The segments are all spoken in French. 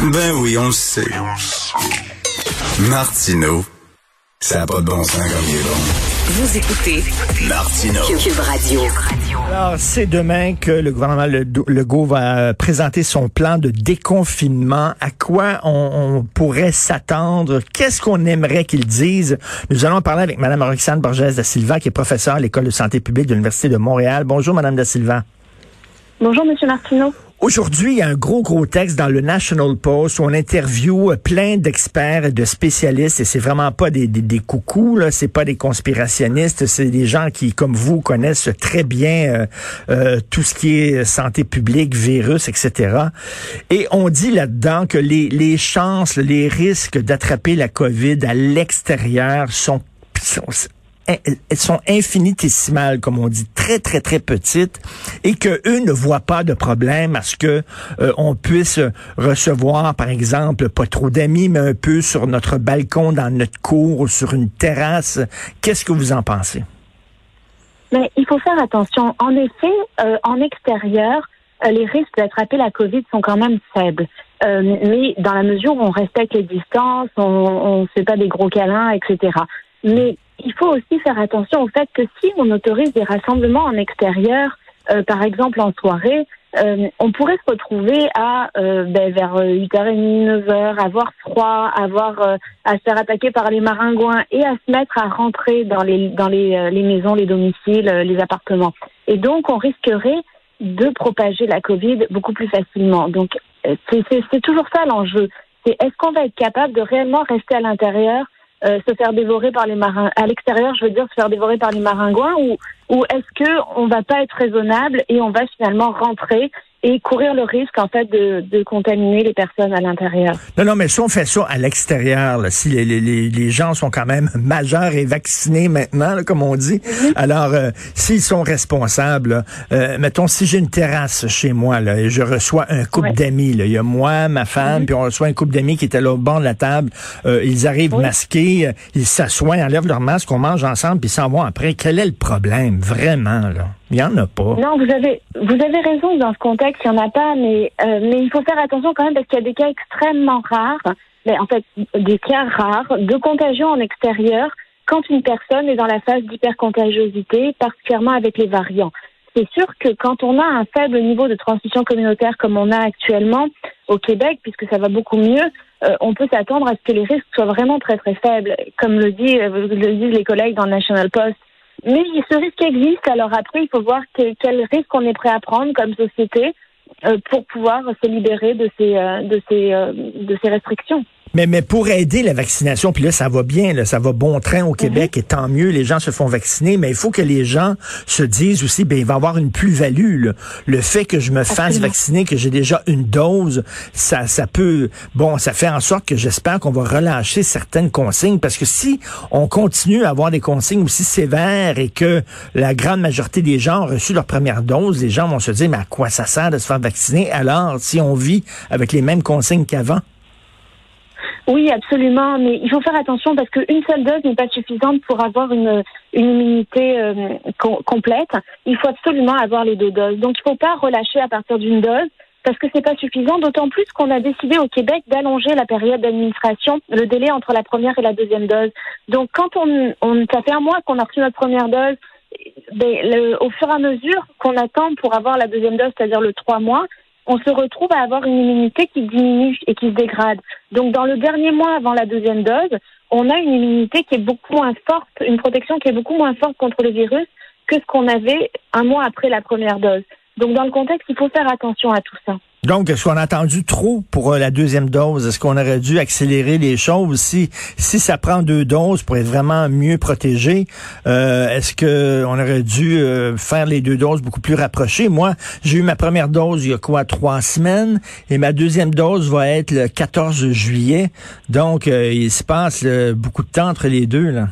Ben oui, on le sait. Martineau, ça n'a pas de bon sens comme il est bon. Vous écoutez Martineau. Cube Radio. Alors, c'est demain que le gouvernement Legault va présenter son plan de déconfinement. À quoi on, on pourrait s'attendre? Qu'est-ce qu'on aimerait qu'il dise? Nous allons parler avec Mme Roxane Borges da Silva, qui est professeure à l'École de santé publique de l'Université de Montréal. Bonjour, Mme da Silva. Bonjour, Monsieur Martineau. Aujourd'hui, il y a un gros, gros texte dans le National Post où on interviewe plein d'experts et de spécialistes et c'est vraiment pas des, des, des coucous, là, c'est pas des conspirationnistes, c'est des gens qui, comme vous, connaissent très bien euh, euh, tout ce qui est santé publique, virus, etc. Et on dit là-dedans que les, les chances, les risques d'attraper la COVID à l'extérieur sont, sont elles sont infinitésimales, comme on dit, très, très, très petites, et que eux ne voient pas de problème à ce que euh, on puisse recevoir, par exemple, pas trop d'amis, mais un peu sur notre balcon, dans notre cour, ou sur une terrasse. Qu'est-ce que vous en pensez? Mais il faut faire attention. En effet, euh, en extérieur, euh, les risques d'attraper la COVID sont quand même faibles. Euh, mais dans la mesure où on respecte les distances, on ne fait pas des gros câlins, etc. Mais il faut aussi faire attention au fait que si on autorise des rassemblements en extérieur, euh, par exemple en soirée, euh, on pourrait se retrouver à euh, ben, vers 8h30, 9h, avoir froid, avoir euh, à se faire attaquer par les maringouins et à se mettre à rentrer dans les dans les, les maisons, les domiciles, les appartements. Et donc on risquerait de propager la Covid beaucoup plus facilement. Donc c'est toujours ça l'enjeu. C'est est-ce qu'on va être capable de réellement rester à l'intérieur euh, se faire dévorer par les marins à l'extérieur, je veux dire se faire dévorer par les maringouins ou ou est-ce que on va pas être raisonnable et on va finalement rentrer et courir le risque en fait de, de contaminer les personnes à l'intérieur. Non, non, mais si on fait ça à l'extérieur, si les, les, les, gens sont quand même majeurs et vaccinés maintenant, comme on dit, mm-hmm. alors euh, s'ils sont responsables, euh, mettons si j'ai une terrasse chez moi là, et je reçois un couple d'amis, il y a moi, ma femme, mm-hmm. puis on reçoit un couple d'amis qui était là au bord de la table, euh, ils arrivent masqués, ils s'assoient, enlèvent leur masque, on mange ensemble, puis s'en vont après. Quel est le problème, vraiment là? Il n'y en a pas. Non, vous avez, vous avez raison dans ce contexte, il n'y en a pas, mais, euh, mais il faut faire attention quand même parce qu'il y a des cas extrêmement rares, mais en fait des cas rares de contagion en extérieur quand une personne est dans la phase d'hypercontagiosité, particulièrement avec les variants. C'est sûr que quand on a un faible niveau de transmission communautaire comme on a actuellement au Québec, puisque ça va beaucoup mieux, euh, on peut s'attendre à ce que les risques soient vraiment très très faibles, comme le, euh, le disent les collègues dans le National Post. Mais ce risque existe. Alors après, il faut voir quel risque on est prêt à prendre comme société euh, pour pouvoir se libérer de ces, euh, de ces, euh, de ces restrictions. Mais, mais pour aider la vaccination, puis là, ça va bien, là, ça va bon train au Québec, mhm. et tant mieux, les gens se font vacciner, mais il faut que les gens se disent aussi, ben il va y avoir une plus-value. Le fait que je me fasse vacciner, que j'ai déjà une dose, ça, ça peut, bon, ça fait en sorte que j'espère qu'on va relâcher certaines consignes, parce que si on continue à avoir des consignes aussi sévères et que la grande majorité des gens ont reçu leur première dose, les gens vont se dire, mais à quoi ça sert de se faire vacciner? Alors si on vit avec les mêmes consignes qu'avant? Oui, absolument, mais il faut faire attention parce qu'une seule dose n'est pas suffisante pour avoir une, une immunité euh, complète. Il faut absolument avoir les deux doses. Donc, il ne faut pas relâcher à partir d'une dose parce que c'est pas suffisant, d'autant plus qu'on a décidé au Québec d'allonger la période d'administration, le délai entre la première et la deuxième dose. Donc, quand on, on ça fait un mois qu'on a reçu notre première dose, ben, le, au fur et à mesure qu'on attend pour avoir la deuxième dose, c'est-à-dire le trois mois, on se retrouve à avoir une immunité qui diminue et qui se dégrade. Donc, dans le dernier mois avant la deuxième dose, on a une immunité qui est beaucoup moins forte, une protection qui est beaucoup moins forte contre le virus que ce qu'on avait un mois après la première dose. Donc dans le contexte, il faut faire attention à tout ça. Donc, est-ce qu'on a attendu trop pour euh, la deuxième dose? Est-ce qu'on aurait dû accélérer les choses? Si, si ça prend deux doses pour être vraiment mieux protégé, euh, est-ce qu'on aurait dû euh, faire les deux doses beaucoup plus rapprochées? Moi, j'ai eu ma première dose il y a quoi, trois semaines, et ma deuxième dose va être le 14 juillet. Donc, il se passe beaucoup de temps entre les deux, là.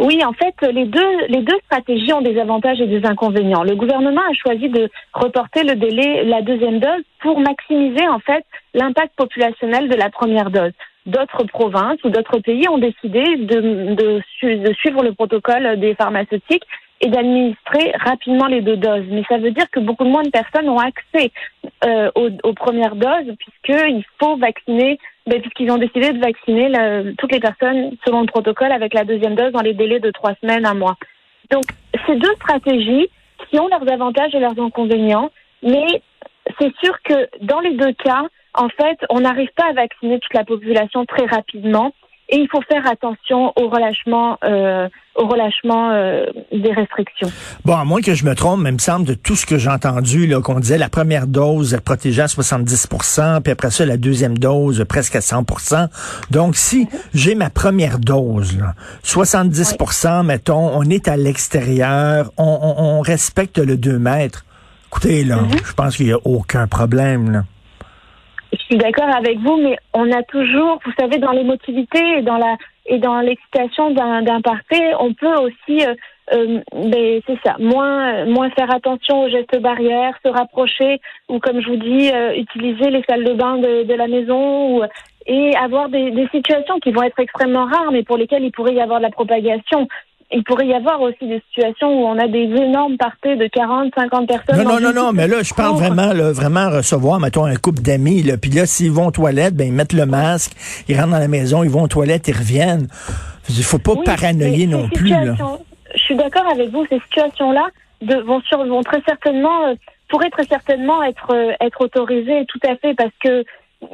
Oui, en fait, les deux, les deux stratégies ont des avantages et des inconvénients. Le gouvernement a choisi de reporter le délai, la deuxième dose, pour maximiser en fait l'impact populationnel de la première dose. D'autres provinces ou d'autres pays ont décidé de, de, suivre le protocole des pharmaceutiques et d'administrer rapidement les deux doses. Mais ça veut dire que beaucoup moins de personnes ont accès euh, aux, premières doses puisqu'il faut vacciner ben, puisqu'ils ont décidé de vacciner toutes les personnes selon le protocole avec la deuxième dose dans les délais de trois semaines, un mois. Donc, ces deux stratégies qui ont leurs avantages et leurs inconvénients, mais c'est sûr que dans les deux cas, en fait, on n'arrive pas à vacciner toute la population très rapidement et il faut faire attention au relâchement, euh, au relâchement euh, des restrictions. Bon, à moins que je me trompe, mais il me semble de tout ce que j'ai entendu, là, qu'on disait la première dose protégeait à 70% puis après ça, la deuxième dose presque à 100% Donc, si j'ai ma première dose, là, 70% mettons, on est à l'extérieur, on, on, on, respecte le 2 mètres. Écoutez, là, mm-hmm. je pense qu'il n'y a aucun problème, là. Je suis d'accord avec vous, mais on a toujours, vous savez, dans l'émotivité et dans la et dans l'excitation d'un party, on peut aussi, euh, euh, ben, c'est ça, moins moins faire attention aux gestes barrières, se rapprocher ou comme je vous dis, euh, utiliser les salles de bain de, de la maison ou, et avoir des, des situations qui vont être extrêmement rares, mais pour lesquelles il pourrait y avoir de la propagation il pourrait y avoir aussi des situations où on a des énormes parties de 40, 50 personnes. Non, non, non, non, mais là, je parle vraiment, là, vraiment recevoir, mettons, un couple d'amis, là, puis là, s'ils vont aux toilettes, ben, ils mettent le masque, ils rentrent dans la maison, ils vont aux toilettes, ils reviennent. Il faut pas paranoïer non plus, là. Je suis d'accord avec vous, ces situations-là vont, sur, vont très certainement, euh, pourraient très certainement être, euh, être autorisées tout à fait parce que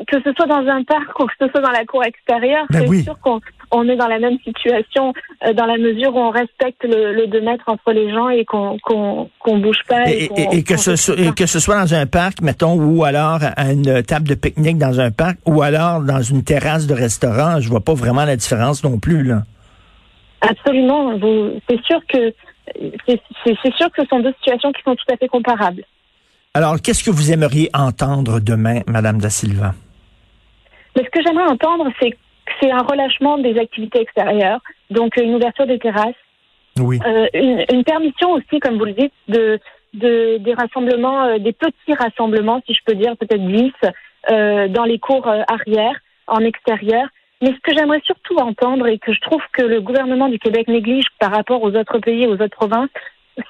que ce soit dans un parc ou que ce soit dans la cour extérieure, ben c'est sûr qu'on on est dans la même situation euh, dans la mesure où on respecte le, le 2 mètres entre les gens et qu'on qu'on bouge pas. Et, et, que ce soit, et que ce soit dans un parc, mettons, ou alors à une table de pique-nique dans un parc, ou alors dans une terrasse de restaurant, je vois pas vraiment la différence non plus là. Absolument. C'est sûr que c'est sûr que ce sont deux situations qui sont tout à fait comparables. Alors, qu'est-ce que vous aimeriez entendre demain, Madame Da Silva? Mais ce que j'aimerais entendre, c'est c'est un relâchement des activités extérieures, donc une ouverture des terrasses. Oui. Euh, une, permission aussi, comme vous le dites, de, de des rassemblements, euh, des petits rassemblements, si je peux dire, peut-être 10, euh, dans les cours euh, arrière, en extérieur. Mais ce que j'aimerais surtout entendre et que je trouve que le gouvernement du Québec néglige par rapport aux autres pays, aux autres provinces,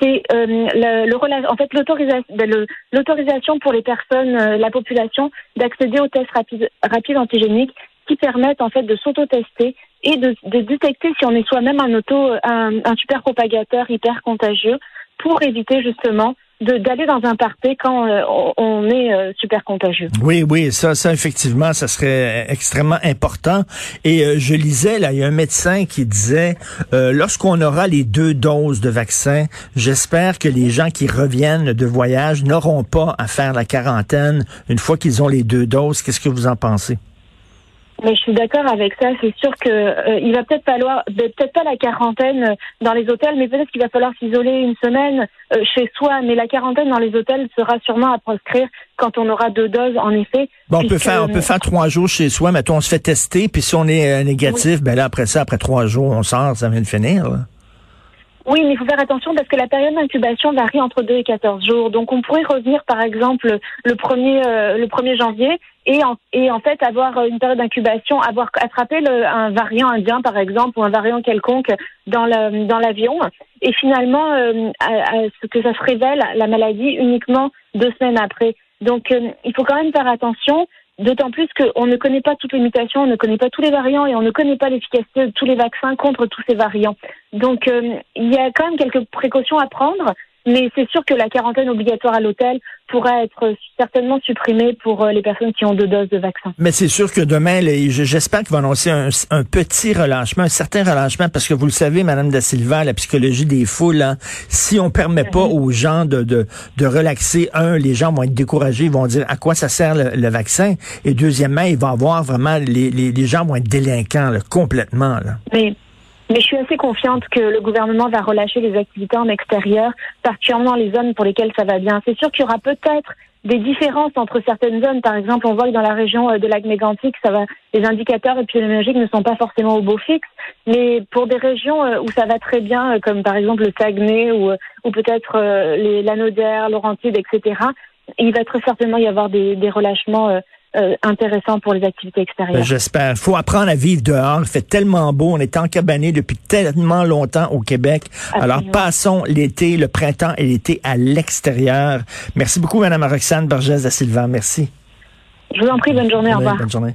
c'est euh, le, le, en fait l'autorisation ben, l'autorisation pour les personnes, euh, la population, d'accéder aux tests rapides, rapides antigéniques qui permettent en fait de s'auto-tester et de, de, détecter si on est soi-même un auto un, un super propagateur hyper contagieux pour éviter justement d'aller dans un party quand euh, on est euh, super contagieux. Oui, oui, ça, ça effectivement, ça serait extrêmement important. Et euh, je lisais là, il y a un médecin qui disait, lorsqu'on aura les deux doses de vaccin, j'espère que les gens qui reviennent de voyage n'auront pas à faire la quarantaine une fois qu'ils ont les deux doses. Qu'est-ce que vous en pensez? Mais je suis d'accord avec ça. C'est sûr que euh, il va peut-être falloir, ben, peut-être pas la quarantaine euh, dans les hôtels, mais peut-être qu'il va falloir s'isoler une semaine euh, chez soi. Mais la quarantaine dans les hôtels sera sûrement à proscrire quand on aura deux doses, en effet. Bon, on peut faire, on peut faire trois jours chez soi. Mettons, on se fait tester, puis si on est négatif, ben là après ça, après trois jours, on sort, ça vient de finir. Oui, mais il faut faire attention parce que la période d'incubation varie entre 2 et 14 jours. Donc on pourrait revenir par exemple le 1er, euh, le 1er janvier et en, et en fait avoir une période d'incubation, avoir attrapé le, un variant indien par exemple ou un variant quelconque dans le, dans l'avion et finalement euh, à, ce que ça se révèle la maladie uniquement deux semaines après. Donc euh, il faut quand même faire attention. D'autant plus qu'on ne connaît pas toutes les mutations, on ne connaît pas tous les variants et on ne connaît pas l'efficacité de tous les vaccins contre tous ces variants. Donc euh, il y a quand même quelques précautions à prendre, Mais c'est sûr que la quarantaine obligatoire à l'hôtel pourrait être certainement supprimée pour euh, les personnes qui ont deux doses de vaccin. Mais c'est sûr que demain, j'espère qu'il va annoncer un, petit relâchement, un certain relâchement, parce que vous le savez, Madame Da Silva, la psychologie des foules, hein, si on permet pas aux gens de, de, de, relaxer, un, les gens vont être découragés, ils vont dire à quoi ça sert le, vaccin, et deuxièmement, il va avoir vraiment, les, les, les gens vont être délinquants complètement. Là. Mais mais je suis assez confiante que le gouvernement va relâcher les activités en extérieur, particulièrement les zones pour lesquelles ça va bien. C'est sûr qu'il y aura peut-être des différences entre certaines zones. Par exemple, on voit que dans la région euh, de lac mégantic, ça va, les indicateurs épidémiologiques ne sont pas forcément au beau fixe. Mais pour des régions euh, où ça va très bien, euh, comme par exemple le Saguenay ou, ou peut-être les Lanaudière, Laurentides, etc., il va très certainement y avoir des, des relâchements euh, intéressant pour les activités extérieures. Ben, j'espère. Il faut apprendre à vivre dehors. Il fait tellement beau. On est encabané depuis tellement longtemps au Québec. Alors, passons l'été, le printemps et l'été à l'extérieur. Merci beaucoup, Mme Roxane Borges da Silva. Merci. Je vous en prie. Bonne journée. au revoir. Bonne journée.